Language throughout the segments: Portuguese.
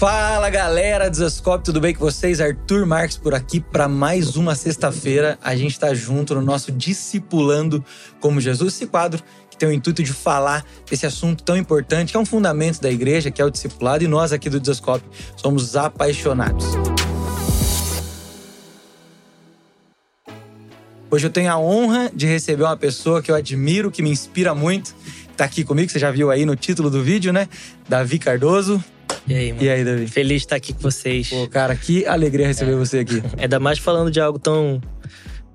Fala galera, Desascope, tudo bem com vocês? Arthur Marques por aqui para mais uma sexta-feira. A gente está junto no nosso Discipulando como Jesus, esse quadro que tem o intuito de falar desse assunto tão importante, que é um fundamento da igreja, que é o discipulado, e nós aqui do Desascope somos apaixonados. Hoje eu tenho a honra de receber uma pessoa que eu admiro, que me inspira muito. Tá aqui comigo, você já viu aí no título do vídeo, né? Davi Cardoso. E aí, mano? E aí, Davi? Feliz de estar aqui com vocês. Pô, cara, que alegria receber é. você aqui. Ainda mais falando de algo tão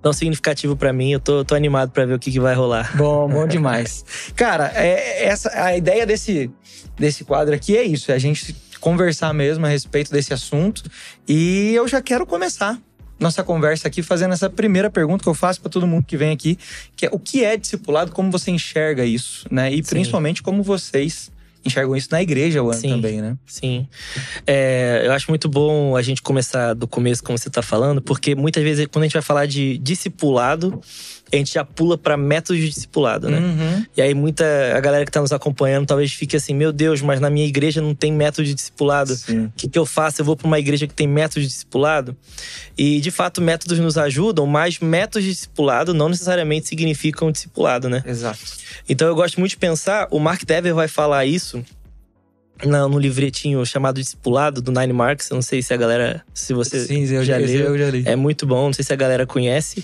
tão significativo para mim. Eu tô, tô animado para ver o que, que vai rolar. Bom, bom demais. Cara, é, essa, a ideia desse, desse quadro aqui é isso: é a gente conversar mesmo a respeito desse assunto. E eu já quero começar nossa conversa aqui fazendo essa primeira pergunta que eu faço para todo mundo que vem aqui, que é o que é discipulado, como você enxerga isso, né? E Sim. principalmente como vocês enxergam isso na igreja o ano também, né? Sim. É, eu acho muito bom a gente começar do começo, como você está falando, porque muitas vezes, quando a gente vai falar de discipulado, a gente já pula para métodos de discipulado, né? Uhum. E aí muita a galera que está nos acompanhando talvez fique assim, meu Deus, mas na minha igreja não tem método de discipulado. O que, que eu faço? Eu vou para uma igreja que tem método de discipulado? E de fato métodos nos ajudam, mas métodos de discipulado não necessariamente significam discipulado, né? Exato. Então eu gosto muito de pensar, o Mark Dever vai falar isso no, no livretinho chamado Discipulado, do Nine Marks. Eu não sei se a galera. Se você Sim, já, leu. Eu já li. É muito bom, não sei se a galera conhece.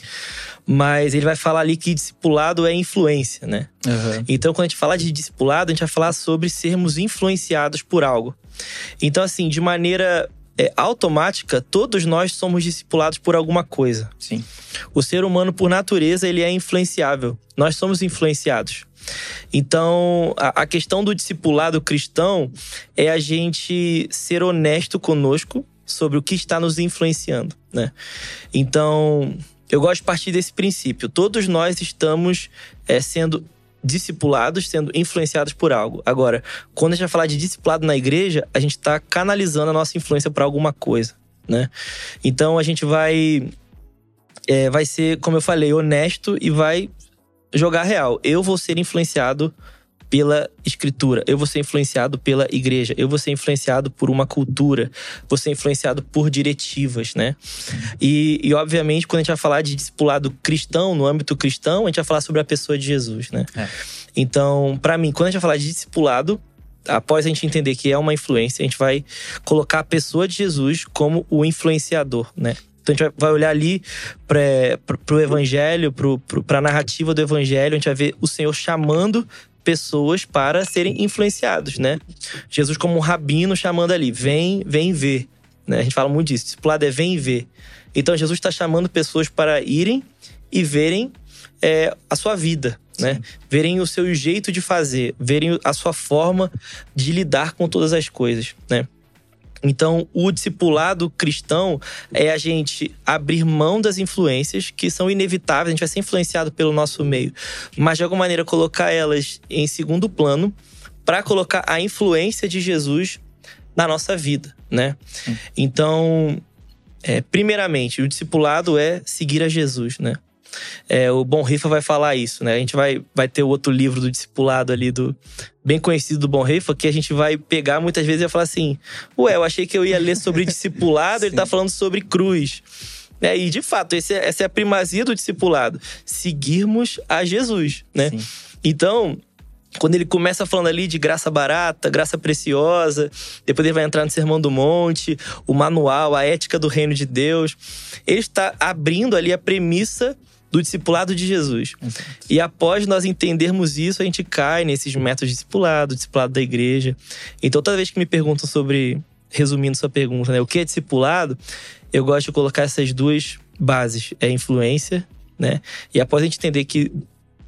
Mas ele vai falar ali que discipulado é influência, né? Uhum. Então, quando a gente fala de discipulado, a gente vai falar sobre sermos influenciados por algo. Então, assim, de maneira é, automática, todos nós somos discipulados por alguma coisa. Sim. O ser humano, por natureza, ele é influenciável. Nós somos influenciados. Então, a, a questão do discipulado cristão é a gente ser honesto conosco sobre o que está nos influenciando, né? Então, eu gosto de partir desse princípio. Todos nós estamos é, sendo discipulados, sendo influenciados por algo. Agora, quando a gente vai falar de discipulado na igreja, a gente está canalizando a nossa influência para alguma coisa, né? Então, a gente vai é, vai ser, como eu falei, honesto e vai jogar real. Eu vou ser influenciado pela escritura, eu vou ser influenciado pela igreja, eu vou ser influenciado por uma cultura, vou ser influenciado por diretivas, né? E, e obviamente, quando a gente vai falar de discipulado cristão, no âmbito cristão, a gente vai falar sobre a pessoa de Jesus, né? É. Então, para mim, quando a gente vai falar de discipulado, após a gente entender que é uma influência, a gente vai colocar a pessoa de Jesus como o influenciador, né? Então a gente vai olhar ali para o evangelho, para a narrativa do evangelho, a gente vai ver o Senhor chamando pessoas para serem influenciados, né? Jesus como um rabino chamando ali, vem, vem ver. Né? A gente fala muito disso, discipulado é vem ver. Então Jesus está chamando pessoas para irem e verem é, a sua vida, né? Verem o seu jeito de fazer, verem a sua forma de lidar com todas as coisas, né? Então, o discipulado cristão é a gente abrir mão das influências que são inevitáveis, a gente vai ser influenciado pelo nosso meio, mas de alguma maneira colocar elas em segundo plano para colocar a influência de Jesus na nossa vida, né? Então, é, primeiramente, o discipulado é seguir a Jesus, né? É, o Bom Rifa vai falar isso, né? A gente vai, vai ter o outro livro do discipulado ali, do bem conhecido do Bom Rifa, que a gente vai pegar muitas vezes e vai falar assim: Ué, eu achei que eu ia ler sobre discipulado, ele tá falando sobre cruz. É, e de fato, esse, é, essa é a primazia do discipulado: seguirmos a Jesus, né? Sim. Então, quando ele começa falando ali de graça barata, graça preciosa, depois ele vai entrar no Sermão do Monte, o manual, a ética do reino de Deus, ele está abrindo ali a premissa do discipulado de Jesus. E após nós entendermos isso, a gente cai nesses métodos de discipulado, discipulado da igreja. Então, toda vez que me perguntam sobre, resumindo sua pergunta, né, o que é discipulado, eu gosto de colocar essas duas bases: é influência, né? E após a gente entender que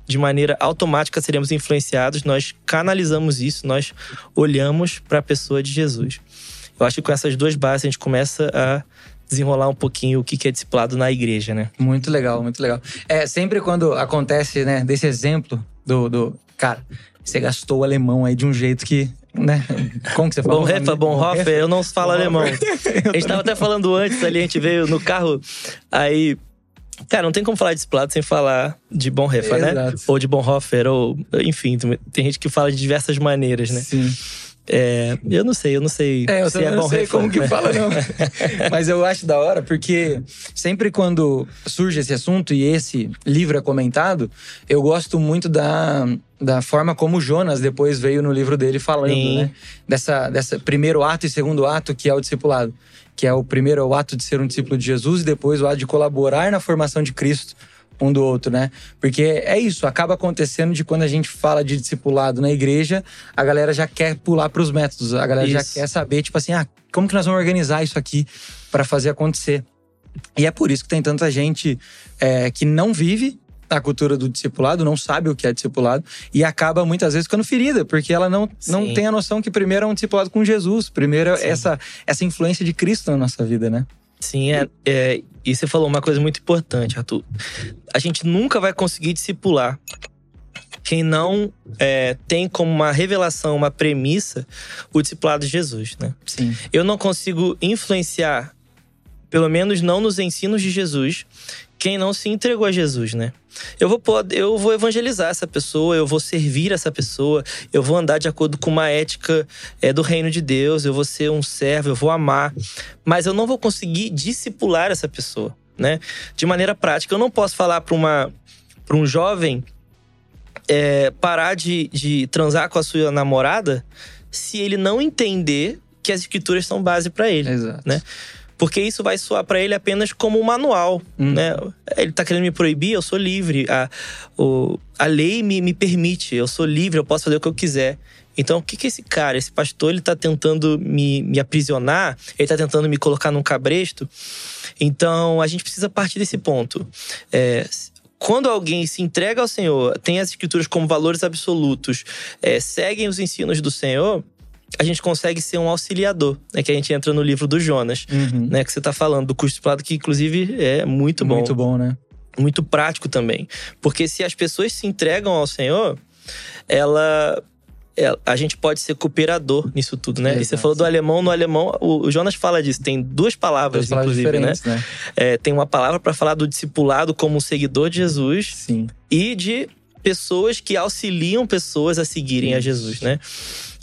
de maneira automática seremos influenciados, nós canalizamos isso, nós olhamos para a pessoa de Jesus. Eu acho que com essas duas bases a gente começa a desenrolar um pouquinho o que é discipulado na igreja, né? Muito legal, muito legal. É, sempre quando acontece, né, desse exemplo do, do cara, você gastou o alemão aí de um jeito que né? Como que você falou? Bonhoeffer, Bonhoeffer, eu não falo alemão. A gente tava até falando antes ali, a gente veio no carro, aí Cara, não tem como falar de discipulado sem falar de Bonhoeffer, né? Ou de Bonhoeffer, ou enfim, tem gente que fala de diversas maneiras, né? Sim. É, eu não sei, eu não sei é, eu se é não bom sei reforma, como que né? fala, não. Mas eu acho da hora, porque sempre quando surge esse assunto e esse livro é comentado, eu gosto muito da, da forma como Jonas depois veio no livro dele falando, Sim. né? Dessa, dessa primeiro ato e segundo ato que é o discipulado. Que é o primeiro é o ato de ser um discípulo de Jesus e depois o ato de colaborar na formação de Cristo um do outro, né? Porque é isso, acaba acontecendo de quando a gente fala de discipulado na igreja, a galera já quer pular para os métodos, a galera já Isso. quer saber, tipo assim, ah, como que nós vamos organizar isso aqui para fazer acontecer? E é por isso que tem tanta gente é, que não vive a cultura do discipulado, não sabe o que é discipulado e acaba muitas vezes ficando ferida, porque ela não, não tem a noção que primeiro é um discipulado com Jesus, primeiro é essa, essa influência de Cristo na nossa vida, né? Sim, é, é, e você falou uma coisa muito importante, Arthur. A gente nunca vai conseguir discipular quem não é, tem como uma revelação, uma premissa, o discipulado de Jesus, né? Sim. Eu não consigo influenciar, pelo menos não nos ensinos de Jesus, quem não se entregou a Jesus, né? Eu vou, eu vou evangelizar essa pessoa, eu vou servir essa pessoa, eu vou andar de acordo com uma ética é, do reino de Deus, eu vou ser um servo, eu vou amar, mas eu não vou conseguir discipular essa pessoa, né? De maneira prática, eu não posso falar para uma para um jovem é, parar de, de transar com a sua namorada se ele não entender que as escrituras são base para ele Exato. né? Porque isso vai soar para ele apenas como um manual, Hum. né? Ele tá querendo me proibir, eu sou livre. A, o, a lei me, me permite, eu sou livre, eu posso fazer o que eu quiser. Então, o que que esse cara, esse pastor, ele tá tentando me, me aprisionar? Ele tá tentando me colocar num cabresto? Então, a gente precisa partir desse ponto. É, quando alguém se entrega ao Senhor, tem as escrituras como valores absolutos, é, seguem os ensinos do Senhor, a gente consegue ser um auxiliador, né? Que a gente entra no livro do Jonas, Uhum. né? Que você tá falando do curso discipulado, que inclusive é muito bom, Muito bom, né? muito prático também. Porque se as pessoas se entregam ao Senhor, ela. ela- a gente pode ser cooperador nisso tudo, né? E você falou do alemão, no alemão, o Jonas fala disso, tem duas palavras, Duas palavras inclusive, né? né? É, tem uma palavra para falar do discipulado como um seguidor de Jesus Sim. e de pessoas que auxiliam pessoas a seguirem a Isso. Jesus, né?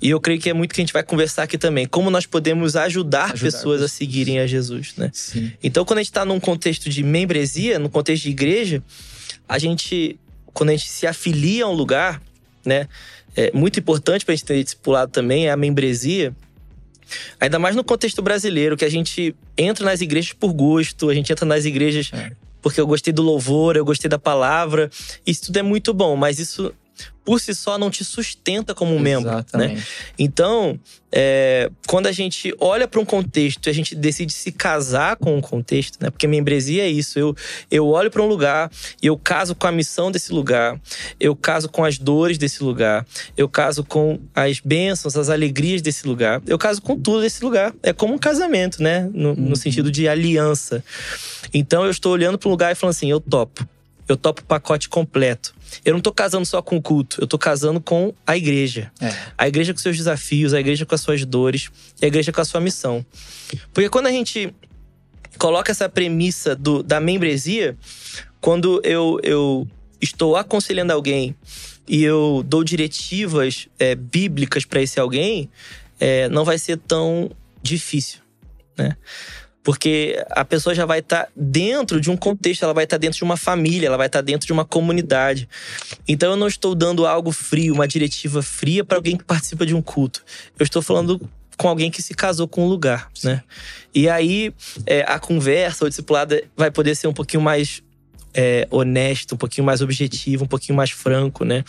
E eu creio que é muito que a gente vai conversar aqui também. Como nós podemos ajudar, Ajudar pessoas a seguirem a Jesus, né? Sim. Então, quando a gente está num contexto de membresia, num contexto de igreja, a gente, quando a gente se afilia a um lugar, né? É muito importante para a gente ter discipulado também é a membresia. Ainda mais no contexto brasileiro, que a gente entra nas igrejas por gosto, a gente entra nas igrejas É. porque eu gostei do louvor, eu gostei da palavra. Isso tudo é muito bom, mas isso por si só não te sustenta como um membro, né? Então, é, quando a gente olha para um contexto e a gente decide se casar com um contexto, né? Porque membresia é isso. Eu, eu olho para um lugar e eu caso com a missão desse lugar, eu caso com as dores desse lugar, eu caso com as bênçãos, as alegrias desse lugar, eu caso com tudo desse lugar. É como um casamento, né? No, no Uhum. sentido de aliança. Então, eu estou olhando para um lugar e falando assim: eu topo. Eu topo o pacote completo. Eu não tô casando só com o culto, eu tô casando com a igreja. É. A igreja com seus desafios, a igreja com as suas dores, e a igreja com a sua missão. Porque quando a gente coloca essa premissa do, da membresia, quando eu, eu estou aconselhando alguém e eu dou diretivas é, bíblicas para esse alguém, é, não vai ser tão difícil, né? Porque a pessoa já vai estar dentro de um contexto, ela vai estar dentro de uma família, ela vai estar dentro de uma comunidade. Então eu não estou dando algo frio, uma diretiva fria para alguém que participa de um culto. Eu estou falando com alguém que se casou com um lugar, né? E aí é, a conversa, o discipulado vai poder ser um pouquinho mais é, honesto, um pouquinho mais objetivo, um pouquinho mais franco, né?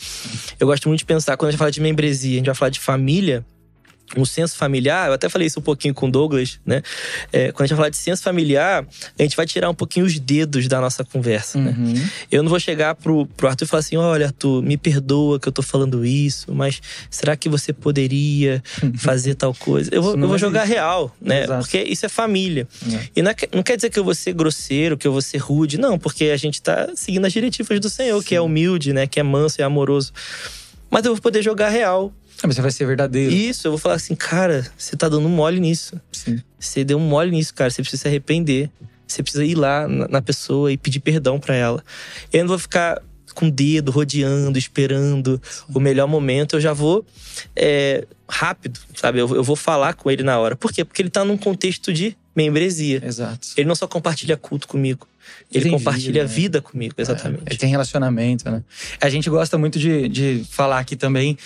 Eu gosto muito de pensar, quando a gente fala de membresia, a gente vai falar de família, um senso familiar, eu até falei isso um pouquinho com o Douglas, né? É, quando a gente vai falar de senso familiar, a gente vai tirar um pouquinho os dedos da nossa conversa, né? Uhum. Eu não vou chegar pro, pro Arthur e falar assim: olha, Arthur, me perdoa que eu tô falando isso, mas será que você poderia fazer tal coisa? Eu vou, eu vou jogar real, né? Exato. Porque isso é família. É. E não, é não quer dizer que eu vou ser grosseiro, que eu vou ser rude, não, porque a gente tá seguindo as diretivas do Senhor, que é Sim. humilde, né? Que é manso e amoroso. Mas eu vou poder jogar real. Ah, mas você vai ser verdadeiro. Isso, eu vou falar assim, cara, você tá dando mole nisso. Sim. Você deu um mole nisso, cara. Você precisa se arrepender. Você precisa ir lá na, pessoa e pedir perdão pra ela. Eu não vou ficar com o dedo, rodeando, esperando o melhor momento, eu já vou é, rápido, sabe? Eu, eu vou falar com ele na hora. Por quê? Porque ele tá num contexto de membresia. Exato. Ele não só compartilha culto comigo, ele, compartilha vida, vida, né? comigo, exatamente. É, ele tem relacionamento, né? A gente gosta muito de, de falar aqui também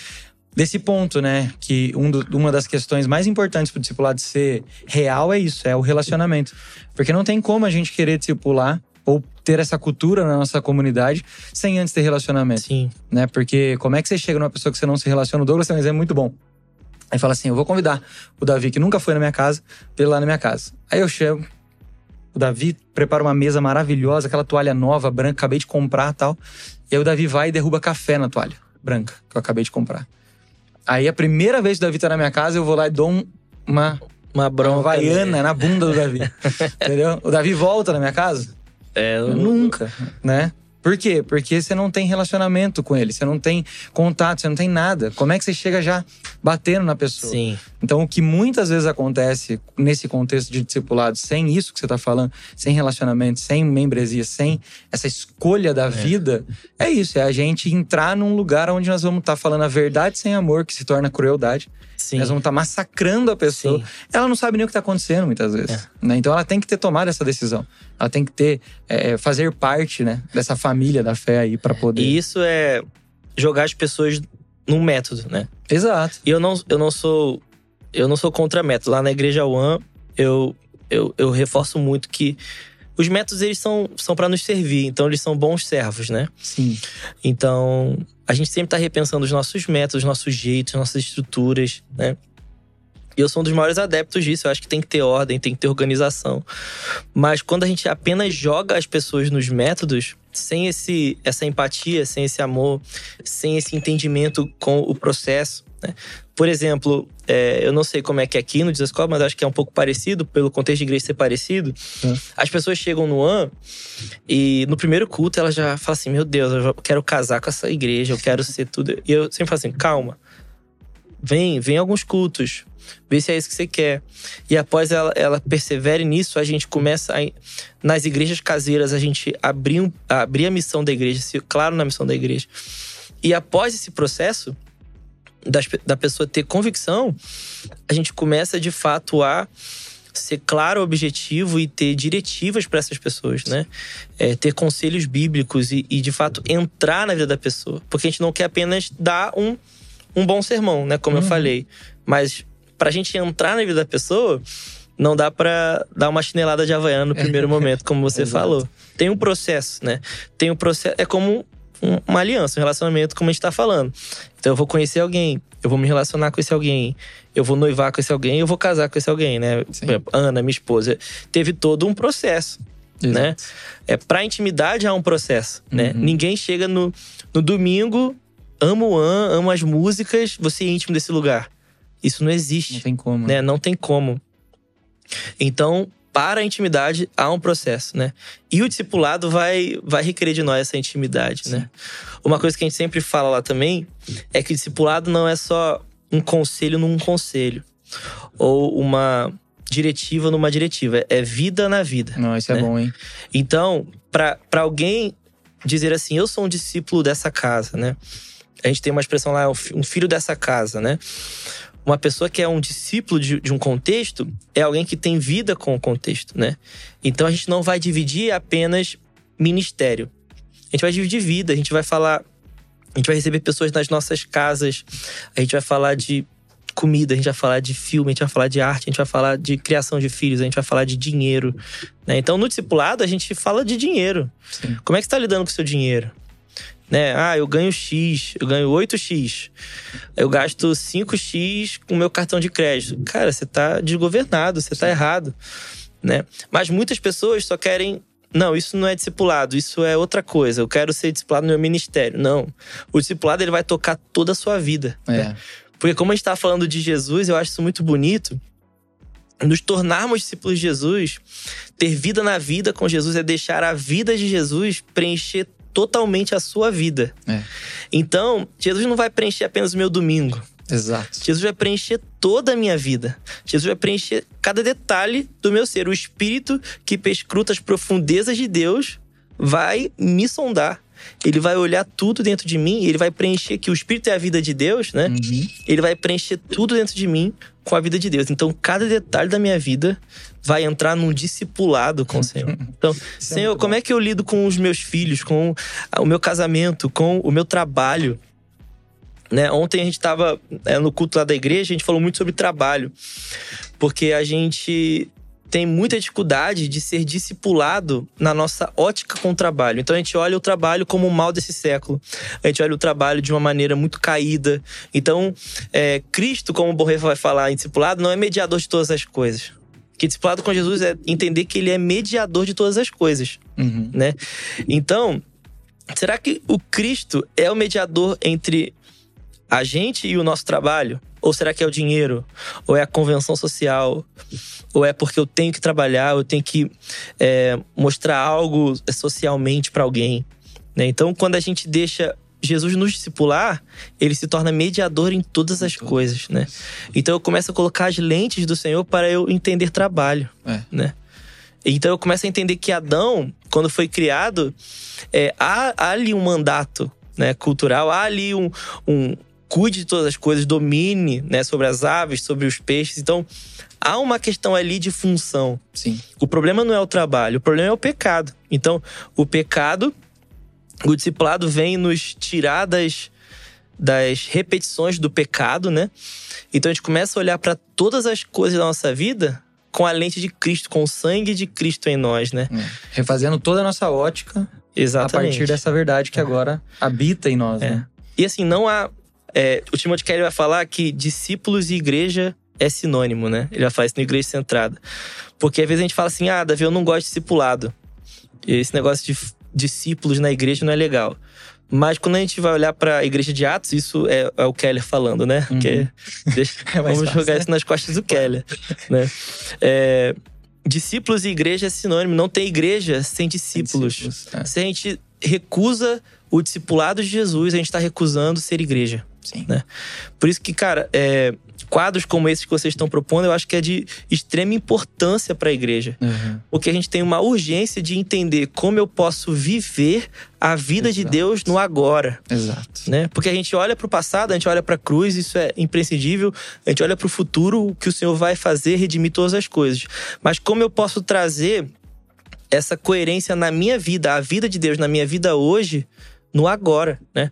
desse ponto, né? Que um do- uma das questões mais importantes pro discipulado ser real é isso, é o relacionamento. Porque não tem como a gente querer discipular ou ter essa cultura na nossa comunidade sem antes ter relacionamento, Sim. né? Porque como é que você chega numa pessoa que você não se relaciona? O Douglas tem um exemplo muito bom. Aí fala assim: eu vou convidar o Davi, que nunca foi na minha casa, pra ele lá na minha casa. Aí eu chego, o Davi prepara uma mesa maravilhosa, aquela toalha nova, branca, acabei de comprar tal. E aí o Davi vai e derruba café na toalha branca, que eu acabei de comprar. Aí a primeira vez que o Davi tá na minha casa, eu vou lá e dou um- uma, Uma bronca. vaiana na bunda do Davi. Entendeu? O Davi volta na minha casa? É, eu- Nunca, né? Por quê? Porque você não tem relacionamento com ele, você não tem contato, você não tem nada. Como é que você chega já batendo na pessoa? Sim. Então, o que muitas vezes acontece nesse contexto de discipulado, sem isso que você está falando, sem relacionamento, sem membresia, sem essa escolha da vida, é isso: é a gente entrar num lugar onde nós vamos estar falando a verdade sem amor, que se torna crueldade. Sim. Nós vamos estar massacrando a pessoa. Sim. Ela não sabe nem o que está acontecendo muitas vezes. né? Então, ela tem que ter tomado essa decisão. Ela tem que ter, é, fazer parte né, dessa família da fé aí para poder. E isso é jogar as pessoas num método, né? Exato. E eu não, eu não sou. Eu não sou contra método. Lá na Igreja One, eu, eu, eu reforço muito que os métodos eles são, são para nos servir, então eles são bons servos, né? Sim. Então, a gente sempre tá repensando os nossos métodos, nossos jeitos, nossas estruturas, né? E eu sou um dos maiores adeptos disso. Eu acho que tem que ter ordem, tem que ter organização. Mas quando a gente apenas joga as pessoas nos métodos, sem esse, essa empatia, sem esse amor, sem esse entendimento com o processo. Né? Por exemplo, é, eu não sei como é que é aqui no Desescola, mas acho que é um pouco parecido, pelo contexto de igreja ser parecido. É. As pessoas chegam no AN e no primeiro culto ela já fala assim: Meu Deus, eu quero casar com essa igreja, eu quero ser tudo. E eu sempre falo assim: calma. Vem, vem alguns cultos. Vê se é isso que você quer. E após ela, ela persevere nisso, a gente começa a, nas igrejas caseiras, a gente abrir, um- abrir a missão da igreja, claro na missão da igreja. E após esse processo, das da pessoa ter convicção, a gente começa de fato a ser claro, objetivo e ter diretivas para essas pessoas, né? É, ter conselhos bíblicos e, e, de fato entrar na vida da pessoa, porque a gente não quer apenas dar um, um bom sermão, né? Como eu falei, mas pra gente entrar na vida da pessoa, não dá pra dar uma chinelada de havaiana no primeiro momento, como você falou. Tem um processo, né? Tem um processo. É como um- uma aliança, um relacionamento, como a gente tá falando. Então eu vou conhecer alguém, eu vou me relacionar com esse alguém, eu vou noivar com esse alguém, eu vou casar com esse alguém, né? Sim. Ana, minha esposa, teve todo um processo. Né? É, pra intimidade há um processo, né? Uhum. Ninguém chega no, no domingo, amo o An, amo as músicas, você é íntimo desse lugar. Isso não existe Não tem como. né? Não tem como. Então, para a intimidade, há um processo, né? E o discipulado vai, vai requerer de nós essa intimidade, né? Uma coisa que a gente sempre fala lá também é que o discipulado não é só um conselho num conselho. Ou uma diretiva numa diretiva. É vida na vida. Não, isso é né? bom, hein? Então, para alguém dizer assim, eu sou um discípulo dessa casa, né? A gente tem uma expressão lá, fi- um filho dessa casa, né? Uma pessoa que é um discípulo de, de um contexto é alguém que tem vida com o contexto, né? Então a gente não vai dividir apenas ministério. A gente vai dividir vida, a gente vai falar. A gente vai receber pessoas nas nossas casas, a gente vai falar de comida, a gente vai falar de filme, a gente vai falar de arte, a gente vai falar de criação de filhos, a gente vai falar de dinheiro. né? Então, no discipulado, a gente fala de dinheiro. Sim. Como é que você está lidando com o seu dinheiro? Né? Ah, eu ganho X, eu ganho 8X. Eu gasto 5X com meu cartão de crédito. Cara, você tá desgovernado, você tá errado. Né? Mas muitas pessoas só querem. Não, isso não é discipulado, isso é outra coisa. Eu quero ser discipulado no meu ministério. Não. O discipulado ele vai tocar toda a sua vida. né? É. Porque como a gente tá falando de Jesus, eu acho isso muito bonito. Nos tornarmos discípulos de Jesus, ter vida na vida com Jesus é deixar a vida de Jesus preencher totalmente a sua vida. É. Então, Jesus não vai preencher apenas o meu domingo. Exato. Jesus vai preencher toda a minha vida. Jesus vai preencher cada detalhe do meu ser. O Espírito que perscruta as profundezas de Deus vai me sondar. Ele vai olhar tudo dentro de mim, ele vai preencher que o Espírito é a vida de Deus, né? Uhum. Ele vai preencher tudo dentro de mim com a vida de Deus. Então, cada detalhe da minha vida vai entrar num discipulado com o Senhor. Então, Senhor, muito como é que eu lido com os meus filhos, com o meu casamento, com o meu trabalho? Né? Ontem a gente estava no culto lá da igreja, a gente falou muito sobre trabalho. Porque a gente tem muita dificuldade de ser discipulado na nossa ótica com o trabalho. Então a gente olha o trabalho como o mal desse século. A gente olha o trabalho de uma maneira muito caída. Então, é, Cristo, como o Borré vai falar em discipulado, não é mediador de todas as coisas. Que discipulado com Jesus é entender que ele é mediador de todas as coisas, Uhum. né? Então, será que o Cristo é o mediador entre a gente e o nosso trabalho? Ou será que é o dinheiro? Ou é a convenção social? Ou é porque eu tenho que trabalhar, eu tenho que é, mostrar algo socialmente para alguém? né? Então, quando a gente deixa Jesus nos discipular, ele se torna mediador em todas as coisas, né? Então eu começo a colocar as lentes do Senhor para eu entender trabalho, É. né? Então eu começo a entender que Adão, quando foi criado, é, há, há ali um mandato né, cultural, há ali um, um cuide de todas as coisas, domine né, sobre as aves, sobre os peixes. Então há uma questão ali de função. Sim. O problema não é o trabalho, o problema é o pecado. Então, o pecado, o discipulado vem nos tirar das, das repetições do pecado, né? Então a gente começa a olhar para todas as coisas da nossa vida com a lente de Cristo, com o sangue de Cristo em nós, né? É. Refazendo toda a nossa ótica Exatamente. a partir dessa verdade que agora habita em nós, É. né? E assim, não há. É, o Timothy Kelly vai falar que discípulos e igreja é sinônimo, né? Ele vai falar isso no Igreja Centrada. Porque às vezes a gente fala assim: ah, Davi, eu não gosto de discipulado. Esse negócio de discípulos na igreja não é legal. Mas quando a gente vai olhar para a igreja de Atos, isso é, é o Keller falando, né? Uhum. Que deixa- É vamos fácil, jogar né? isso nas costas do Keller, né? É, discípulos e igreja é sinônimo. Não tem igreja sem discípulos. Discípulos, é. Se a gente recusa o discipulado de Jesus, a gente está recusando ser igreja. Sim. Né? Por isso que, cara, é, quadros como esses que vocês estão propondo, eu acho que é de extrema importância para a igreja. Uhum. Porque a gente tem uma urgência de entender como eu posso viver a vida de Exato. Deus no agora. Exato. Né? Porque a gente olha para o passado, a gente olha para a cruz, isso é imprescindível. A gente olha para o futuro, o que o Senhor vai fazer, redimir todas as coisas. Mas como eu posso trazer essa coerência na minha vida, a vida de Deus na minha vida hoje, no agora, né?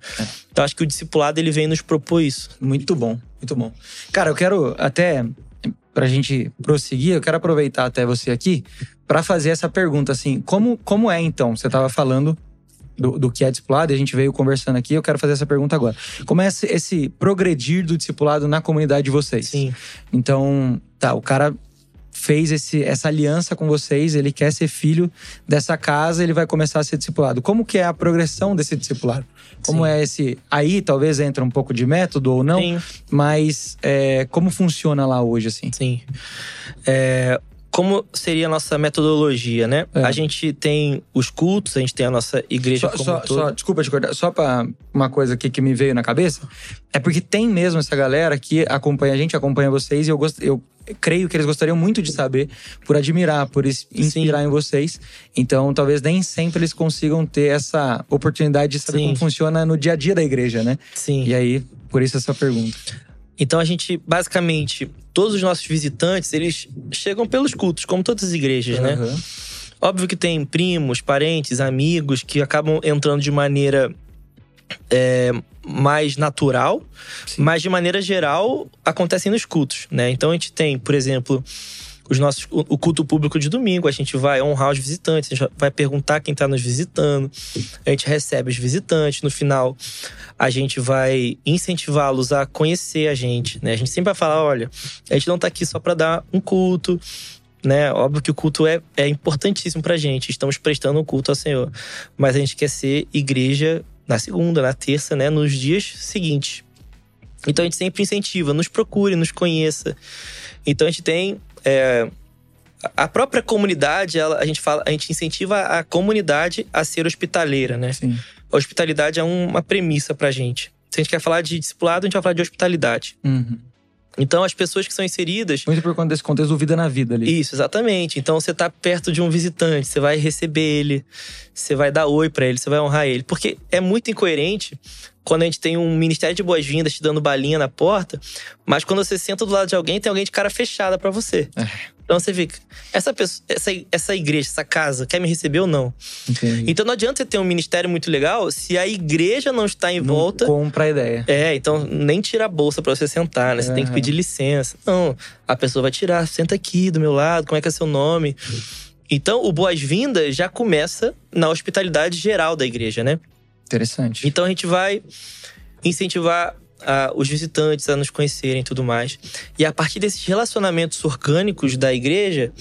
Então acho que o discipulado ele vem nos propor isso. Muito bom, muito bom. Cara, eu quero até pra gente prosseguir, eu quero aproveitar até você aqui pra fazer essa pergunta assim, como como é então? Você tava falando do, do que é discipulado e a gente veio conversando aqui, eu quero fazer essa pergunta agora. Como é esse, esse progredir do discipulado na comunidade de vocês? Sim. Então, tá, o cara fez esse, essa aliança com vocês, ele quer ser filho dessa casa, ele vai começar a ser discipulado. Como que é a progressão desse discipulado? Como Sim. é esse. Aí talvez entra um pouco de método ou não, Sim. mas é, como funciona lá hoje, assim? Sim. É, como seria a nossa metodologia, né? É. A gente tem os cultos, a gente tem a nossa igreja Só, como só, todo. só- desculpa te cortar, só pra uma coisa aqui que me veio na cabeça, é porque tem mesmo essa galera que acompanha a gente, acompanha vocês, e eu, gost, eu creio que eles gostariam muito de saber, por admirar, por inspirar em vocês. Então, talvez nem sempre eles consigam ter essa oportunidade de saber Sim. como funciona no dia a dia da igreja, né? Sim. E aí, por isso essa pergunta. Então a gente, basicamente, todos os nossos visitantes, eles chegam pelos cultos, como todas as igrejas, né? Aham. Óbvio que tem primos, parentes, amigos que acabam entrando de maneira é, mais natural, Sim. mas de maneira geral acontecem nos cultos, né? Então a gente tem, por exemplo, os nossos, o culto público de domingo, a gente vai honrar os visitantes, a gente vai perguntar quem está nos visitando, a gente recebe os visitantes, no final a gente vai incentivá-los a conhecer a gente, né? A gente sempre vai falar, olha, a gente não tá aqui só para dar um culto, né? Óbvio que o culto é, é importantíssimo pra gente, estamos prestando um culto ao Senhor, mas a gente quer ser igreja na segunda, na terça, né? Nos dias seguintes. Então a gente sempre incentiva, nos procure, nos conheça. Então a gente tem é, a própria comunidade, ela, a gente fala, a gente incentiva a comunidade a ser hospitaleira, né? Sim. A hospitalidade é uma premissa pra gente. Se a gente quer falar de discipulado, a gente vai falar de hospitalidade. Uhum. Então, as pessoas que são inseridas. Muito por conta desse contexto do vida na vida ali. Isso, exatamente. Então, você tá perto de um visitante, você vai receber ele, você vai dar oi para ele, você vai honrar ele. Porque é muito incoerente quando a gente tem um ministério de boas-vindas te dando balinha na porta, mas quando você senta do lado de alguém, tem alguém de cara fechada para você. É. Então você fica, essa pessoa, essa, essa igreja, essa casa, quer me receber ou não? Entendi. Então não adianta você ter um ministério muito legal se a igreja não está em não volta. Compra a ideia. É, então nem tira a bolsa para você sentar, né? Você tem que pedir licença. Não, a pessoa vai tirar, senta aqui do meu lado, como é que é seu nome? Então o boas-vindas já começa na hospitalidade geral da igreja, né? Interessante. Então a gente vai incentivar a, os visitantes a nos conhecerem e tudo mais. E a partir desses relacionamentos orgânicos da igreja,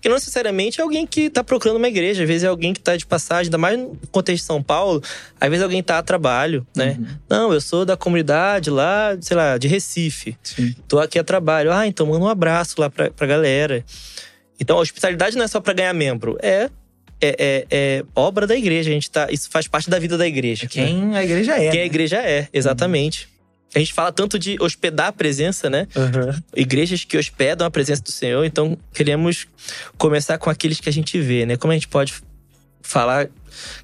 que não necessariamente é alguém que está procurando uma igreja, às vezes é alguém que está de passagem, ainda mais no contexto de São Paulo, às vezes alguém está a trabalho, né? Uhum. Não, eu sou da comunidade lá, sei lá, de Recife. Sim. Tô aqui a trabalho. Ah, então manda um abraço lá pra, pra galera. Então a hospitalidade não é só para ganhar membro, é é, é, é, obra da igreja. A gente tá, isso faz parte da vida da igreja. É quem né? a igreja é. Quem né? a igreja é, exatamente. Uhum. A gente fala tanto de hospedar a presença, né? Uhum. Igrejas que hospedam a presença do Senhor. Então, queremos começar com aqueles que a gente vê, né? Como a gente pode falar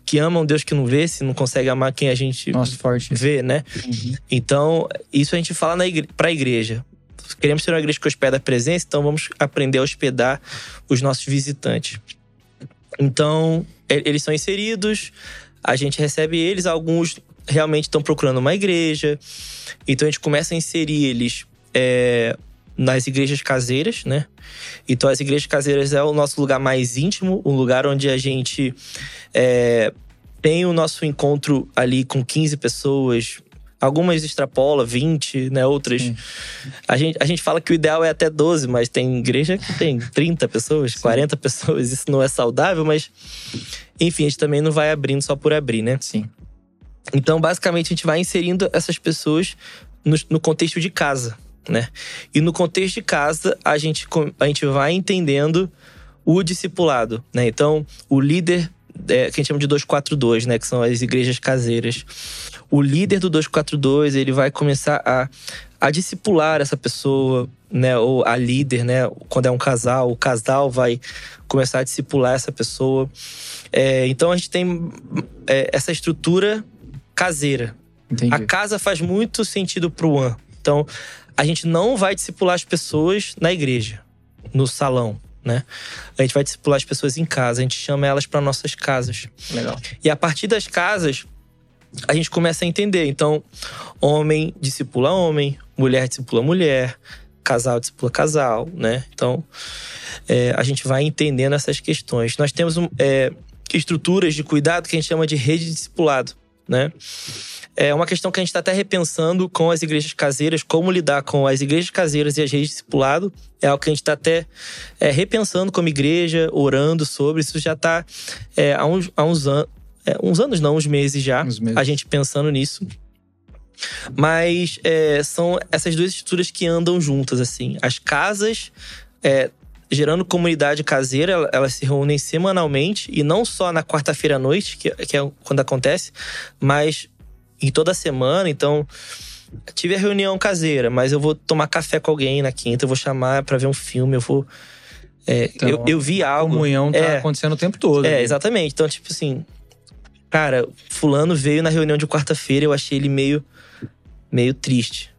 que amam Deus que não vê, se não consegue amar quem a gente Nossa, forte. vê, né? Uhum. Então, isso a gente fala na igre pra igreja. Queremos ser uma igreja que hospeda a presença, então vamos aprender a hospedar os nossos visitantes. Então, eles são inseridos, a gente recebe eles, alguns realmente estão procurando uma igreja. Então a gente começa a inserir eles é, nas igrejas caseiras, né? Então as igrejas caseiras é o nosso lugar mais íntimo, um lugar onde a gente é, tem o nosso encontro ali com 15 pessoas, Algumas extrapola 20, né? Outras. A gente, a gente fala que o ideal é até 12, mas tem igreja que tem 30 pessoas, Sim. 40 pessoas. Isso não é saudável, mas. Enfim, a gente também não vai abrindo só por abrir, né? Sim. Então, basicamente, a gente vai inserindo essas pessoas no, no contexto de casa, né? E no contexto de casa, a gente, a gente vai entendendo o discipulado, né? Então, o líder é, que a gente chama de 242, né? Que são as igrejas caseiras. O líder do 242, ele vai começar a, a discipular essa pessoa, né? Ou a líder, né? Quando é um casal, o casal vai começar a discipular essa pessoa. É, então a gente tem é, essa estrutura caseira. Entendi. A casa faz muito sentido pro One. Então, a gente não vai discipular as pessoas na igreja, no salão né? A gente vai discipular as pessoas em casa, a gente chama elas para nossas casas. Legal. E a partir das casas, a gente começa a entender. Então, homem discipula homem, mulher discipula mulher, casal discipula casal, né? Então, é, a gente vai entendendo essas questões. Nós temos é, estruturas de cuidado que a gente chama de rede de discipulado, né? É uma questão que a gente está até repensando com as igrejas caseiras, como lidar com as igrejas caseiras e as redes de discipulado. É algo que a gente está até é, repensando como igreja, orando sobre. Isso já está é, há, uns, há uns, an é, uns anos, não, uns meses já, uns meses. a gente pensando nisso. Mas é, são essas duas estruturas que andam juntas, assim. As casas é, gerando comunidade caseira, elas se reúnem semanalmente e não só na quarta-feira à noite, que, que, é quando acontece, mas em toda semana. Então, tive a reunião caseira, mas eu vou tomar café com alguém na quinta, eu vou chamar para ver um filme, eu vou. É, então, eu, eu vi algo. A comunhão tá é, acontecendo o tempo todo. É, né? exatamente. Então, tipo assim. Cara, Fulano veio na reunião de quarta-feira, eu achei ele meio. meio triste.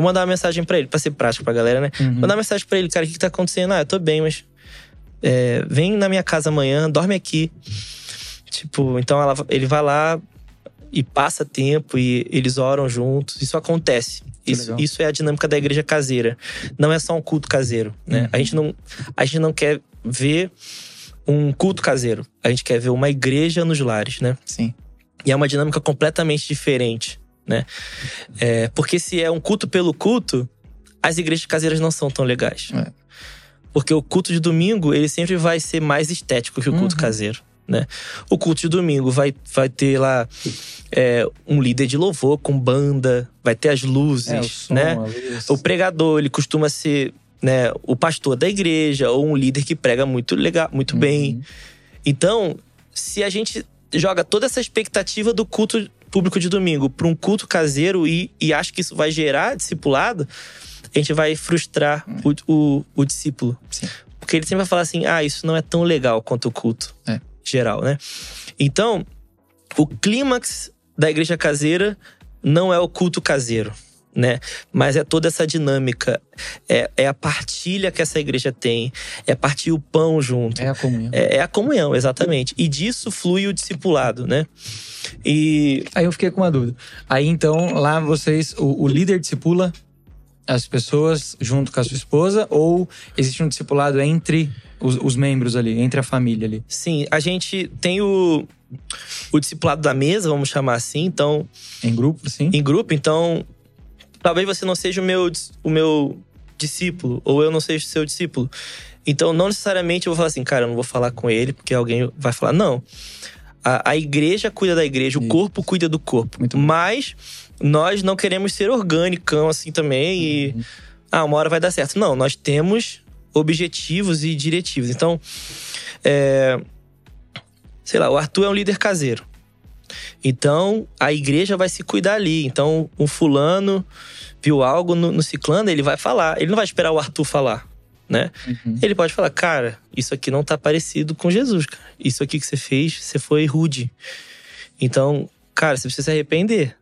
Vou mandar uma mensagem para ele, pra ser prático pra galera, né? Uhum. Mandar uma mensagem pra ele, cara, o que, que tá acontecendo? Ah, eu tô bem, mas. É, vem na minha casa amanhã, dorme aqui. Tipo, então ela, ele vai lá, e passa tempo e eles oram juntos. Isso acontece. Isso, isso, é a dinâmica da igreja caseira. Não é só um culto caseiro, né? Uhum. A, gente não, a gente não quer ver um culto caseiro. A gente quer ver uma igreja nos lares, né? Sim. E é uma dinâmica completamente diferente, né? É, porque se é um culto pelo culto, as igrejas caseiras não são tão legais. É. Porque o culto de domingo, ele sempre vai ser mais estético que o culto uhum. caseiro né? O culto de domingo vai, vai ter lá é, um líder de louvor com banda, vai ter as luzes, é, o som, né? O pregador, ele costuma ser né, o pastor da igreja ou um líder que prega muito legal, muito uhum. bem. Então, se a gente joga toda essa expectativa do culto público de domingo para um culto caseiro e, e acha que isso vai gerar discipulado, a gente vai frustrar o, o, o discípulo. Sim. Porque ele sempre vai falar assim: ah, isso não é tão legal quanto o culto É. geral, né? Então, o clímax da igreja caseira não é o culto caseiro, né? Mas é toda essa dinâmica. É, é a partilha que essa igreja tem, é partir o pão junto. É a comunhão. É, é a comunhão, exatamente. E disso flui o discipulado, né? E Aí eu fiquei com uma dúvida. Aí então, lá vocês, o, o líder discipula as pessoas junto com a sua esposa ou existe um discipulado entre os, os membros ali, entre a família ali? sim, a gente tem o, o discipulado da mesa, vamos chamar assim. Então, Em grupo, assim? em grupo, então talvez você não seja o meu, o meu discípulo, ou eu não seja o seu discípulo. Então, não necessariamente eu vou falar assim, cara, eu não vou falar com ele, porque alguém vai falar. Não. A, a igreja cuida da igreja, o Isso. corpo cuida do corpo. Muito. Mas nós não queremos ser orgânicão assim também e. Uhum. Ah, uma hora vai dar certo. Não, nós temos objetivos e diretivos. Então, é, sei lá, o Arthur é um líder caseiro. Então, a igreja vai se cuidar ali. Então, um fulano viu algo no, no ciclano, ele vai falar. Ele não vai esperar o Arthur falar, né? Uhum. Ele pode falar, cara, isso aqui não tá parecido com Jesus, cara. Isso aqui que você fez, você foi rude. Então, cara, você precisa se arrepender.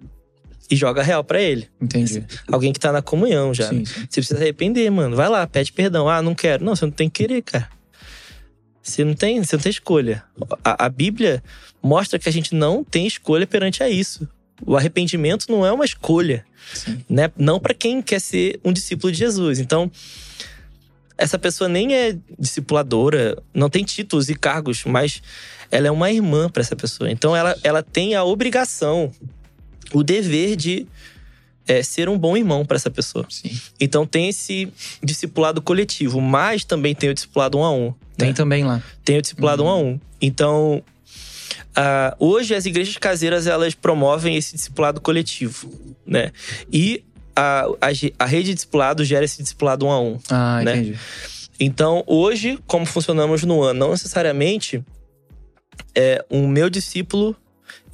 E joga real pra ele. Entendi. Alguém que tá na comunhão já. Sim, né? sim. Você precisa se arrepender, mano. Vai lá, pede perdão. Ah, não quero. Não, você não tem que querer, cara. Você não tem, você não tem escolha. A, a Bíblia mostra que a gente não tem escolha perante a isso. O arrependimento não é uma escolha, Sim. né? Não para quem quer ser um discípulo de Jesus. Então, essa pessoa nem é discipuladora, não tem títulos e cargos, mas ela é uma irmã para essa pessoa. Então, ela, ela tem a obrigação, o dever de é, ser um bom irmão para essa pessoa. Sim. Então tem esse discipulado coletivo, mas também tem o discipulado um a um. Tem né? também lá. Tem o discipulado um a um. Então, ah, hoje as igrejas caseiras elas promovem esse discipulado coletivo, né? E a, a, a rede de discipulado gera esse discipulado um a um. Ah, Né? entendi. Então, hoje, como funcionamos no ano, não necessariamente é, o meu discípulo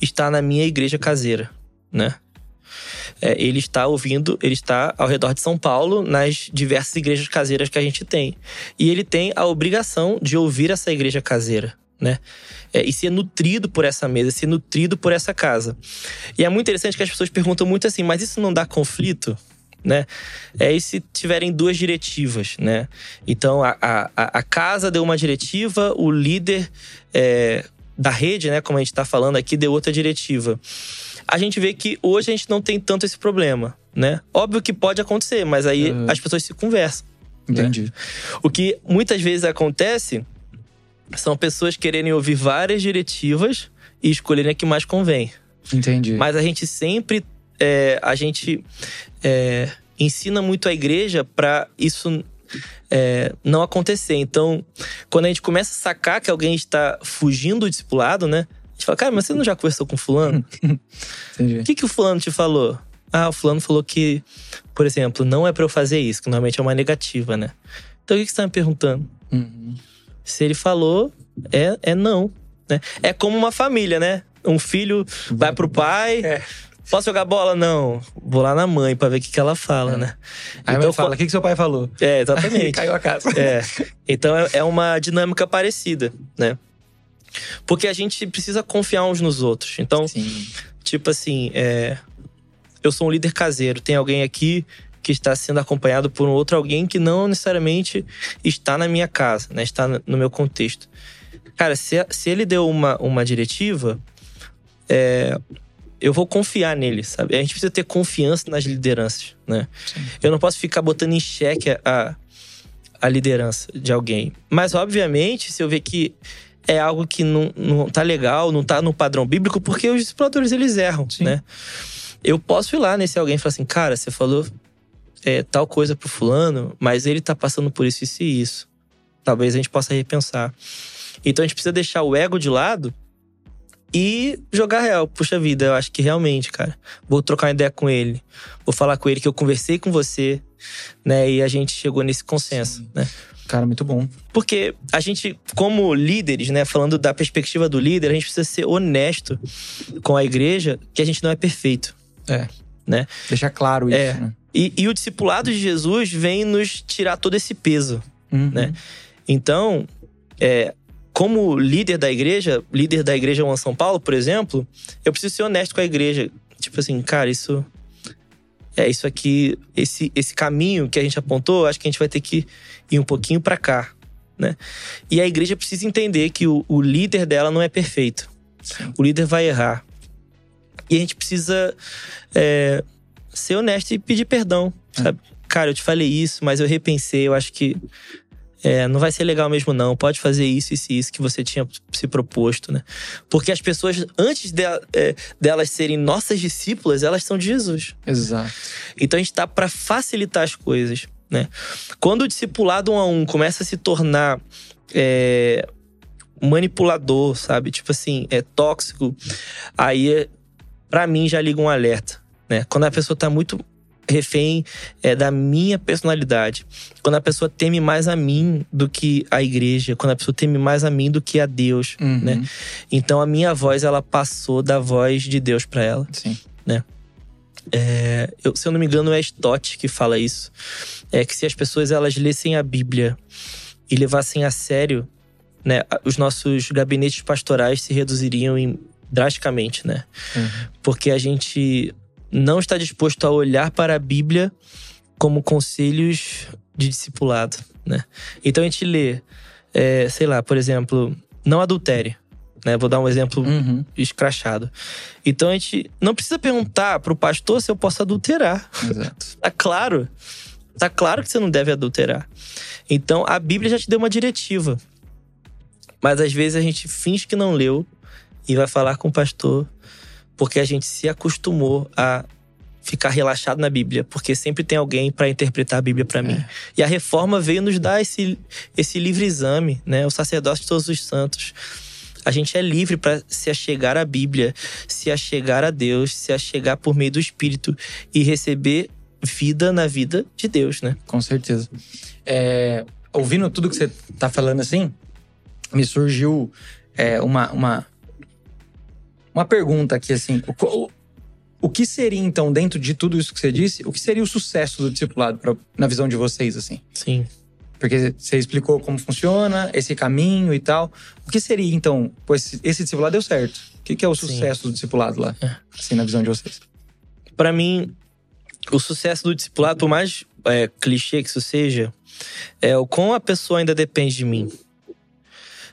está na minha igreja caseira, né? É, ele está ouvindo, ele está ao redor de São Paulo, nas diversas igrejas caseiras que a gente tem. E ele tem a obrigação de ouvir essa igreja caseira, né? É, e ser nutrido por essa mesa, ser nutrido por essa casa. E é muito interessante que as pessoas perguntam muito assim, mas isso não dá conflito? Né? É e se tiverem duas diretivas, né? Então a, a, a- casa deu uma diretiva, o líder é, da rede, né, como a gente está falando aqui, deu outra diretiva. A gente vê que hoje a gente não tem tanto esse problema, né? Óbvio que pode acontecer, mas aí Uhum. as pessoas se conversam. Entendi. O que muitas vezes acontece são pessoas quererem ouvir várias diretivas e escolherem a que mais convém. Entendi. Mas a gente sempre. é, a gente é, ensina muito a igreja para isso é, não acontecer. Então, quando a gente começa a sacar que alguém está fugindo do discipulado, né? A gente fala, cara, mas você não já conversou com fulano? Entendi. O que, que o fulano te falou? Ah, o fulano falou que, por exemplo, não é pra eu fazer isso, que normalmente é uma negativa, né? Então o que, que você tá me perguntando? Uhum. Se ele falou, é, é não. Né? É como uma família, né? Um filho vai pro pai. É. Posso jogar bola? Não. Vou lá na mãe pra ver o que, que ela fala, É. né? Aí Então, fala, o que, que seu pai falou? É, exatamente. Caiu a casa. É. Então é, é uma dinâmica parecida, né? Porque a gente precisa confiar uns nos outros. Então, Sim. tipo assim, é, eu sou um líder caseiro, tem alguém aqui que está sendo acompanhado por um outro alguém que não necessariamente está na minha casa, né? Está no- meu contexto. Cara, se, se ele deu uma, uma diretiva, é, eu vou confiar nele, sabe? A gente precisa ter confiança nas lideranças, né? Sim. Eu não posso ficar botando em xeque a, a liderança de alguém. Mas, obviamente, se eu ver que é algo que não, não tá legal, não tá no padrão bíblico, porque os exploradores eles erram, Sim. né? Eu posso ir lá nesse alguém e falar assim, cara, você falou é, tal coisa pro fulano, mas ele tá passando por isso, isso e isso. Talvez a gente possa repensar. Então a gente precisa deixar o ego de lado e jogar real. Puxa vida, eu acho que realmente, cara, vou trocar uma ideia com ele. Vou falar com ele que eu conversei com você, né? E a gente chegou nesse consenso, Sim. né? Cara, muito bom. Porque a gente, como líderes, né, falando da perspectiva do líder, a gente precisa ser honesto com a igreja que a gente não é perfeito. É. Né? Deixar claro isso, É. né? E, e, o discipulado de Jesus vem nos tirar todo esse peso, Uhum. né? Então, é, como líder da igreja, líder da igreja One São Paulo, por exemplo, eu preciso ser honesto com a igreja. Tipo assim, cara, isso é isso aqui, esse, esse caminho que a gente apontou, acho que a gente vai ter que ir um pouquinho para cá, né? E a igreja precisa entender que o, o líder dela não é perfeito. Sim. O líder vai errar. E a gente precisa é, ser honesto e pedir perdão, sabe? Cara, eu te falei isso, mas eu repensei, eu acho que é, não vai ser legal mesmo, não. Pode fazer isso, isso e isso que você tinha se proposto, né? Porque as pessoas, antes de, é, delas serem nossas discípulas, elas são de Jesus. Exato. Então a gente tá para facilitar as coisas, né? Quando o discipulado um a um começa a se tornar é, manipulador, sabe? Tipo assim, é tóxico, aí para mim já liga um alerta, né? Quando a pessoa tá muito refém é, da minha personalidade. Quando a pessoa teme mais a mim do que a igreja, quando a pessoa teme mais a mim do que a Deus, Uhum. né? Então a minha voz ela passou da voz de Deus para ela. Sim. É, eu, se eu não me engano é Stott que fala isso, é que se as pessoas elas lessem a Bíblia e levassem a sério, né, os nossos gabinetes pastorais se reduziriam em, drasticamente, né? Uhum. Porque a gente não está disposto a olhar para a Bíblia como conselhos de discipulado, né? Então a gente lê, é, sei lá, por exemplo, não adultere, né? Vou dar um exemplo Uhum. escrachado. Então a gente não precisa perguntar pro pastor se eu posso adulterar. Exato. Tá claro. Tá claro que você não deve adulterar. Então a Bíblia já te deu uma diretiva. Mas às vezes a gente finge que não leu e vai falar com o pastor porque a gente se acostumou a ficar relaxado na Bíblia, porque sempre tem alguém para interpretar a Bíblia para mim. E a reforma veio nos dar esse, esse livre exame, né? O sacerdócio de todos os santos. A gente é livre para se achegar à Bíblia, se achegar a Deus, se achegar por meio do Espírito e receber vida na vida de Deus, né? Com certeza. É, ouvindo tudo que você tá falando assim, me surgiu é, uma, uma, uma pergunta aqui, assim. O, o, o que seria, então, dentro de tudo isso que você disse, o que seria o sucesso do discipulado pra, na visão de vocês, assim? Sim. Porque você explicou como funciona, esse caminho e tal. O que seria, então, esse, esse discipulado deu certo? O que, que é o Sim. sucesso do discipulado lá, É. assim, na visão de vocês? Para mim, o sucesso do discipulado, por mais é, clichê que isso seja, é o quão a pessoa ainda depende de mim.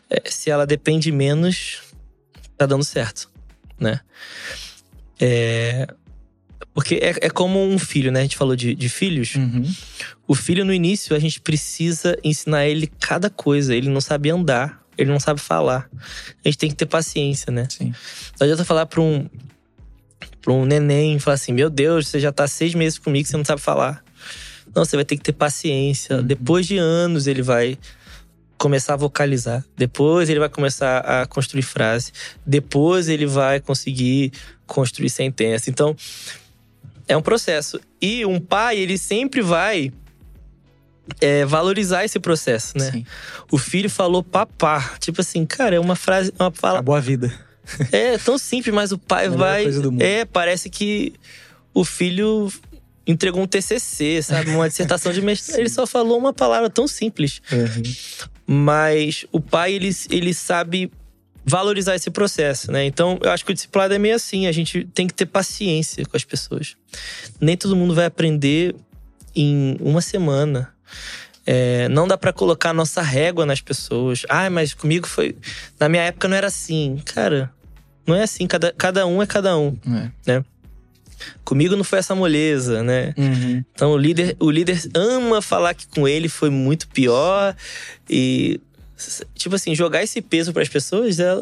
É, se ela depende menos, tá dando certo, né? É, porque é, é como um filho, né? A gente falou de, de filhos. Uhum. O filho, no início, a gente precisa ensinar ele cada coisa. Ele não sabe andar, ele não sabe falar. A gente tem que ter paciência, né? Sim. Não adianta falar pra um, pra um neném, falar assim: Meu Deus, você já tá seis meses comigo, você não sabe falar. Não, você vai ter que ter paciência. Depois de anos, ele vai começar a vocalizar. Depois, ele vai começar a construir frase. Depois, ele vai conseguir construir sentença. Então, é um processo. E um pai, ele sempre vai é, valorizar esse processo, né? Sim. O filho falou papá. Tipo assim, cara, é uma frase, uma fala Acabou a vida. é tão simples, mas o pai vai. coisa do mundo. É, parece que o filho entregou um TCC, sabe? Uma dissertação de mestrado. Ele só falou uma palavra tão simples. Mas o pai, ele, ele sabe valorizar esse processo, né? Então, eu acho que o discipulado é meio assim. A gente tem que ter paciência com as pessoas. Nem todo mundo vai aprender em uma semana. É, não dá pra colocar nossa régua nas pessoas. Ah, mas comigo foi. Na minha época não era assim. Cara, não é assim. Cada, cada um é cada um. É. Comigo não foi essa moleza, né? Uhum. Então o líder, o líder ama falar que com ele foi muito pior. E, tipo assim, jogar esse peso para as pessoas é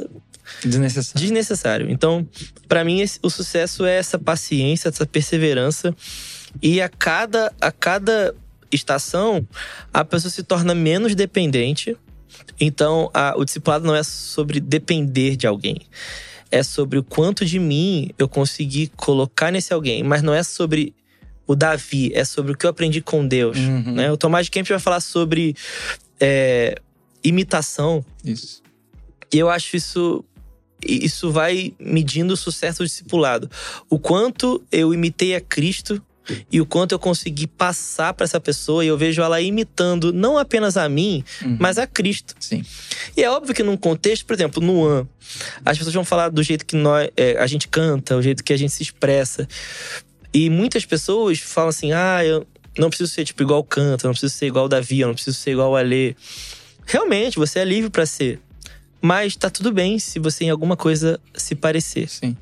Desnecessário. desnecessário. Então, para mim, o sucesso é essa paciência, essa perseverança. E a cada, a cada estação, a pessoa se torna menos dependente. Então, a- o discipulado não é sobre depender de alguém. É sobre o quanto de mim eu consegui colocar nesse alguém. Mas não é sobre o Davi, é sobre o que eu aprendi com Deus. Uhum. Né? O Tomás de Kempis vai falar sobre é, imitação. Isso. E eu acho isso. Isso vai medindo o sucesso do discipulado. O quanto eu imitei a Cristo e o quanto eu consegui passar para essa pessoa e eu vejo ela imitando não apenas a mim, Uhum. mas a Cristo. Sim. E é óbvio que num contexto, por exemplo, no An, as pessoas vão falar do jeito que nós, é, a gente canta, o jeito que a gente se expressa. E muitas pessoas falam assim: ah, eu não preciso ser tipo igual canta, eu não preciso ser igual o Davi, eu não preciso ser igual o Alê. Realmente, você é livre para ser. Mas tá tudo bem se você em alguma coisa se parecer. Sim.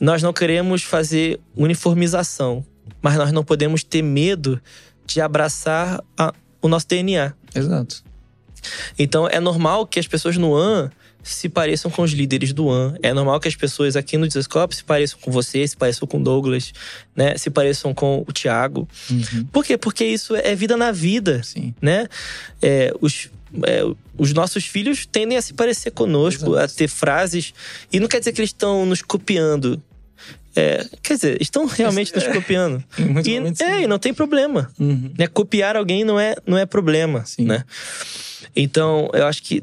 Nós não queremos fazer uniformização, mas nós não podemos ter medo de abraçar a- o nosso DNA. Exato. Então é normal que as pessoas no AN se pareçam com os líderes do AN. É normal que as pessoas aqui no Desescope se pareçam com você, se pareçam com o Douglas, né? Se pareçam com o Thiago. Uhum. Por quê? Porque isso é vida na vida, Sim. né? É, os, é, os nossos filhos tendem a se parecer conosco, Exato. a ter frases. E não quer dizer que eles estão nos copiando. É, quer dizer, estão realmente nos copiando. E, momentos, é, e não tem problema Uhum. né? Copiar alguém não é, não é problema, Sim. né? Então, eu acho que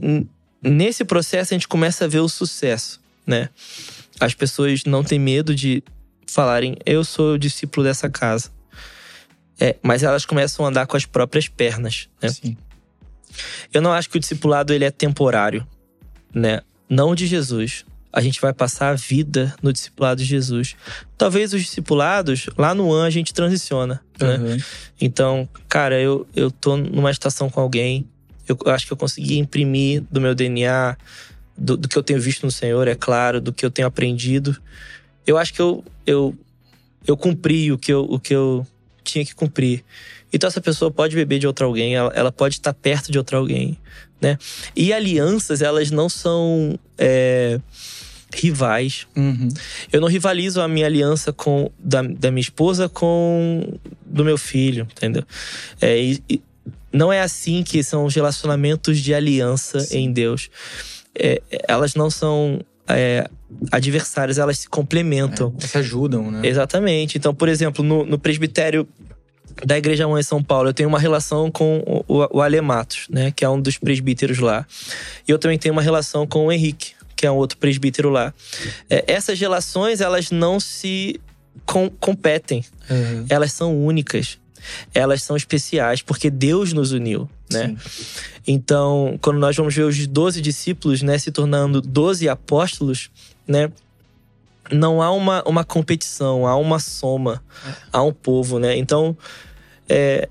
nesse processo a gente começa a ver o sucesso, né? As pessoas não têm medo de falarem, eu sou o discípulo dessa casa. É, mas elas começam a andar com as próprias pernas, né? Sim. Eu não acho que o discipulado ele é temporário, né? Não de Jesus. A gente vai passar a vida no discipulado de Jesus. Talvez os discipulados, lá no an, a gente transiciona, né? Uhum. Então, cara, eu, eu tô numa estação com alguém. Eu acho que eu consegui imprimir do meu DNA, do, do que eu tenho visto no Senhor, é claro, do que eu tenho aprendido. Eu acho que eu, eu, eu cumpri o que eu, o que eu tinha que cumprir. Então, essa pessoa pode beber de outra alguém, ela, ela pode estar perto de outra alguém, né? E alianças, elas não são é, rivais. Uhum. Eu não rivalizo a minha aliança com da, da minha esposa com do meu filho, entendeu? É, e- e não é assim que são os relacionamentos de aliança Sim. em Deus. É, elas não são é, adversárias, elas se complementam. É, se ajudam, né? Exatamente. Então, por exemplo, no, no presbitério da Igreja Mãe em São Paulo, eu tenho uma relação com o, o, o Ale Matos, né? Que é um dos presbíteros lá. E eu também tenho uma relação com o Henrique, que é um outro presbítero lá. É, essas relações, elas não se com- competem. Uhum. Elas são únicas. Elas são especiais, porque Deus nos uniu, né? Sim. Então, quando nós vamos ver os 12 discípulos, né, se tornando 12 apóstolos, né? Não há uma, uma competição, há uma soma, há um povo, né? Então, é,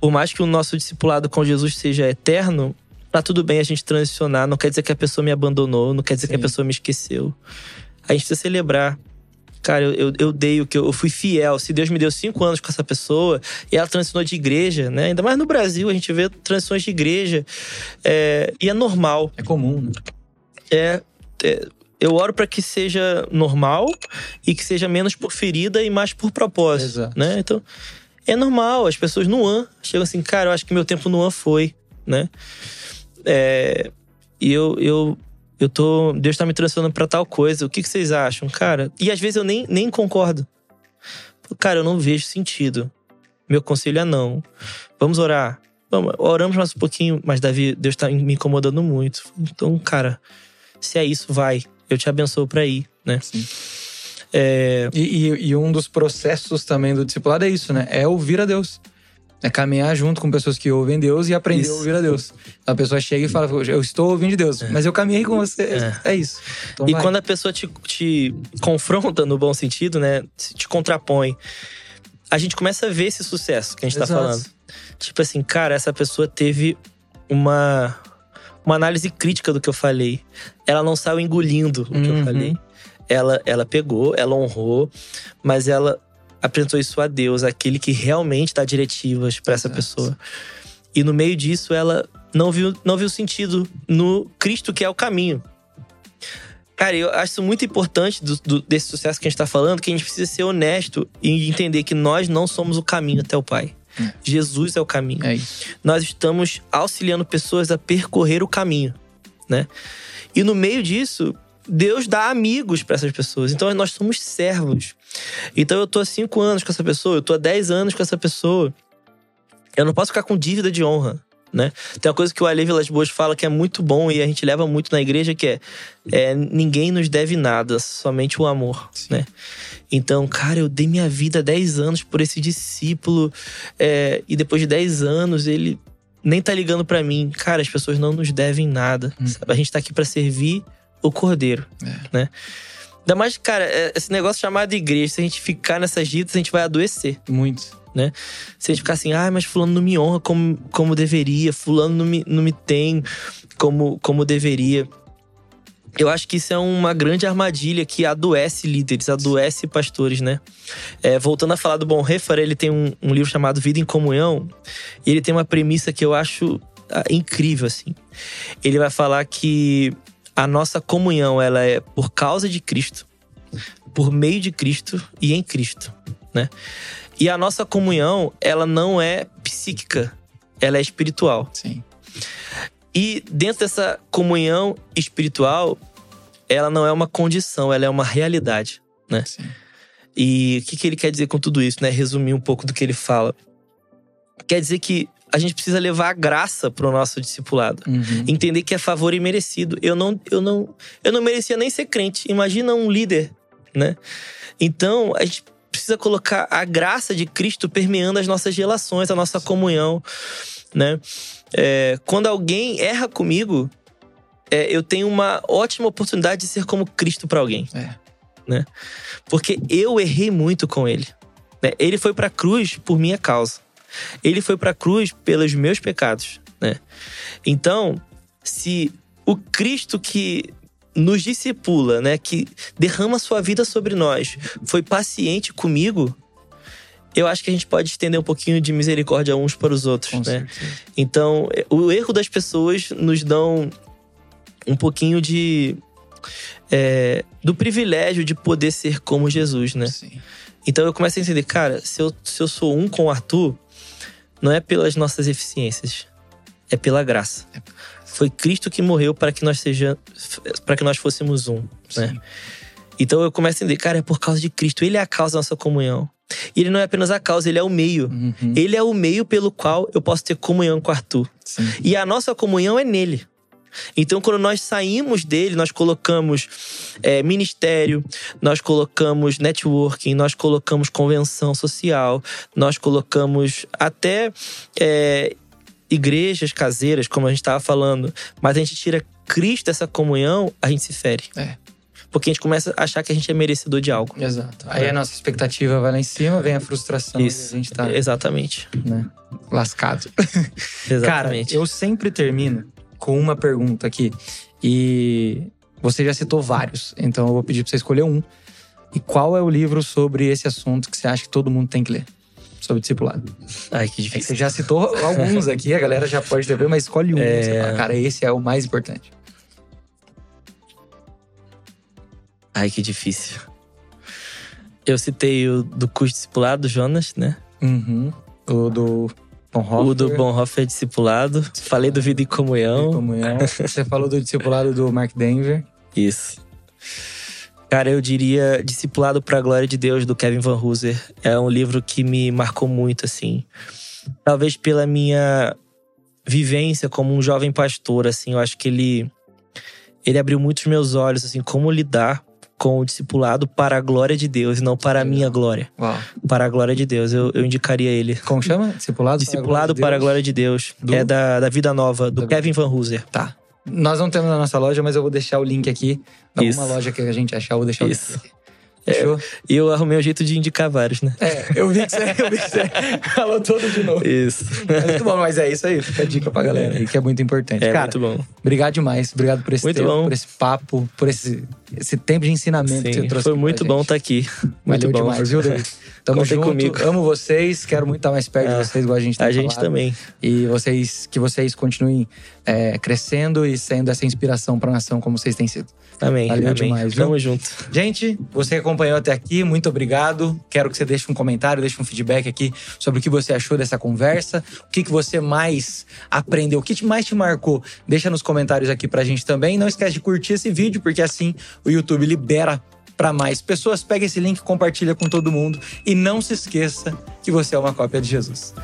por mais que o nosso discipulado com Jesus seja eterno, tá tudo bem a gente transicionar. Não quer dizer que a pessoa me abandonou, não quer dizer que a Sim. pessoa me esqueceu. A gente precisa celebrar. Cara, eu, eu, eu dei o que eu, eu fui fiel. Se Deus me deu cinco anos com essa pessoa e ela transicionou de igreja, né? Ainda mais no Brasil, a gente vê transições de igreja. É, e é normal. É comum, né? É, é, eu oro para que seja normal e que seja menos por ferida e mais por propósito, Exato. né? Então, é normal. As pessoas no an chegam assim, cara, eu acho que meu tempo no an foi, né? É, e eu, eu, eu tô. Deus tá me transformando pra tal coisa. O que, que vocês acham, cara? E às vezes eu nem, nem concordo. Cara, eu não vejo sentido. Meu conselho é não. Vamos orar. Vamos, oramos mais um pouquinho, mas Davi, Deus tá me incomodando muito. Então, cara, se é isso, vai. Eu te abençoo pra ir, né? Sim. É, E, e- e um dos processos também do discipulado é isso, né? É ouvir a Deus. É caminhar junto com pessoas que ouvem Deus e aprender Isso. a ouvir a Deus. A pessoa chega e fala, eu estou ouvindo de Deus, mas eu caminhei com você. É, É. isso. Então E vai. quando a pessoa te, te confronta no bom sentido, né? Te contrapõe. A gente começa a ver esse sucesso que a gente tá Exato. falando. Tipo assim, cara, essa pessoa teve uma, uma análise crítica do que eu falei. Ela não saiu engolindo o que eu Uhum. falei. Ela, ela pegou, ela honrou, mas ela apresentou isso a Deus, aquele que realmente dá diretivas pra essa pessoa. E no meio disso, ela não viu, não viu sentido no Cristo que é o caminho. Cara, eu acho muito importante do- do- desse sucesso que a gente tá falando, que a gente precisa ser honesto e entender que nós não somos o caminho até o Pai. É. Jesus é o caminho. É. Nós estamos auxiliando pessoas a percorrer o caminho, né? E no meio disso, Deus dá amigos para essas pessoas. Então nós somos servos. Então eu tô há cinco anos com essa pessoa, eu tô há 10 anos com essa pessoa. Eu não posso ficar com dívida de honra. né? Tem uma coisa que o Ale Vilas Boas fala que é muito bom e a gente leva muito na igreja, que é, é ninguém nos deve nada, somente o amor, Sim. né? Então, cara, eu dei minha vida 10 anos por esse discípulo é, e depois de 10 anos ele nem tá ligando para mim. Cara, as pessoas não nos devem nada. Hum. A gente tá aqui para servir o cordeiro, é. né? Ainda mais, cara, é, esse negócio chamado igreja, se a gente ficar nessas ditas, a gente vai adoecer. Muito. Né? Se a gente ficar assim, ah, mas fulano não me honra como, como deveria, fulano não me, não me tem como, como deveria. Eu acho que isso é uma grande armadilha que adoece líderes, adoece pastores, né? É, voltando a falar do Bonhoeffer, ele tem um, um, livro chamado Vida em Comunhão, e ele tem uma premissa que eu acho ah, incrível, assim. Ele vai falar que a nossa comunhão ela é por causa de Cristo, por meio de Cristo e em Cristo, né? E a nossa comunhão, ela não é psíquica, ela é espiritual. Sim. E dentro dessa comunhão espiritual, ela não é uma condição, ela é uma realidade, né? Sim. E o que, que ele quer dizer com tudo isso, né? Resumir um pouco do que ele fala. Quer dizer que a gente precisa levar a graça para o nosso discipulado. Uhum. Entender que é favor imerecido. Eu não, eu não, eu não merecia nem ser crente. Imagina um líder, né? Então, a gente precisa colocar a graça de Cristo permeando as nossas relações, a nossa comunhão, né? É, quando alguém erra comigo, é, eu tenho uma ótima oportunidade de ser como Cristo para alguém, é. né? Porque eu errei muito com ele. Né? Ele foi para a cruz por minha causa. Ele foi para a cruz pelos meus pecados, né? Então, se o Cristo que nos discipula, né, que derrama sua vida sobre nós, foi paciente comigo, eu acho que a gente pode estender um pouquinho de misericórdia uns para os outros, Com né? Certeza. Então, o erro das pessoas nos dão um pouquinho de é, do privilégio de poder ser como Jesus, né? Sim. Então eu começo a entender, cara, se eu, se eu sou um com o Arthur, não é pelas nossas eficiências, é pela graça. É Foi Cristo que morreu para que nós seja, para que nós fôssemos um, né? Então eu começo a entender, cara, é por causa de Cristo. Ele é a causa da nossa comunhão. E ele não é apenas a causa, ele é o meio. Uhum. Ele é o meio pelo qual eu posso ter comunhão com Arthur. Sim. E a nossa comunhão é nele. Então, quando nós saímos dele, nós colocamos é, ministério, nós colocamos networking, nós colocamos convenção social, nós colocamos até é, igrejas caseiras, como a gente estava falando, mas a gente tira Cristo dessa comunhão, a gente se fere. É. Porque a gente começa a achar que a gente é merecedor de algo. Exato. Aí é. a nossa expectativa vai lá em cima, vem a frustração Isso. a gente tá. Exatamente. Né, lascado. Exatamente. Cara, eu sempre termino com uma pergunta aqui. E você já citou vários, então eu vou pedir pra você escolher um. E qual é o livro sobre esse assunto que você acha que todo mundo tem que ler? Sobre discipulado. Ai, que difícil. Você já citou alguns aqui, a galera já pode ter, mas escolhe um. É... Fala, cara, esse é o mais importante. Ai, que difícil. Eu citei o do curso discipulado, Jonas, né? Uhum. O do Bonhoeffer. O do Bonhoeffer é discipulado. Falei do Vida em Comunhão. comunhão. Você falou do discipulado do Mark Denver. Isso. Cara, eu diria Discipulado para a Glória de Deus, do Kevin Van Hooser. É um livro que me marcou muito, assim. Talvez pela minha vivência como um jovem pastor, assim. Eu acho que ele, ele abriu muitos meus olhos, assim, como lidar com o discipulado para a glória de Deus e não para a minha glória. Uau. Para a glória de Deus. Eu, eu indicaria ele. Como chama? Discipulado, discipulado para a glória de Deus. Glória de Deus. Do... É da, da Vida Nova, do da Kevin Van Hooser. Tá. Nós não temos na nossa loja, mas eu vou deixar o link aqui. Alguma loja que a gente achar, eu vou deixar Isso. o link aqui. Fechou? E eu arrumei um jeito de indicar vários, né? É, eu vi que você, eu vi que você falou todo de novo. Isso. Mas muito bom, mas é isso aí. Fica a dica pra galera que é muito importante. É Cara, muito bom. Obrigado demais. Obrigado por esse muito tempo, bom. por esse papo, por esse, esse tempo de ensinamento Sim, que você trouxe Foi muito bom estar tá aqui. Muito Valeu bom. demais, viu, David? Tamo Contem junto. comigo. Amo vocês. Quero muito estar mais perto Ah, de vocês, igual a gente tem A gente falado. também. E vocês, que vocês continuem é, crescendo e sendo essa inspiração pra nação como vocês têm sido. Amém. Valeu amém. demais, viu? Tamo junto. Gente, você que acompanhou até aqui, muito obrigado. Quero que você deixe um comentário, deixe um feedback aqui sobre o que você achou dessa conversa, o que, que você mais aprendeu, o que mais te marcou. Deixa nos comentários aqui pra gente também. Não esquece de curtir esse vídeo, porque assim o YouTube libera para mais pessoas. Pega esse link, compartilha com todo mundo e não se esqueça que você é uma cópia de Jesus.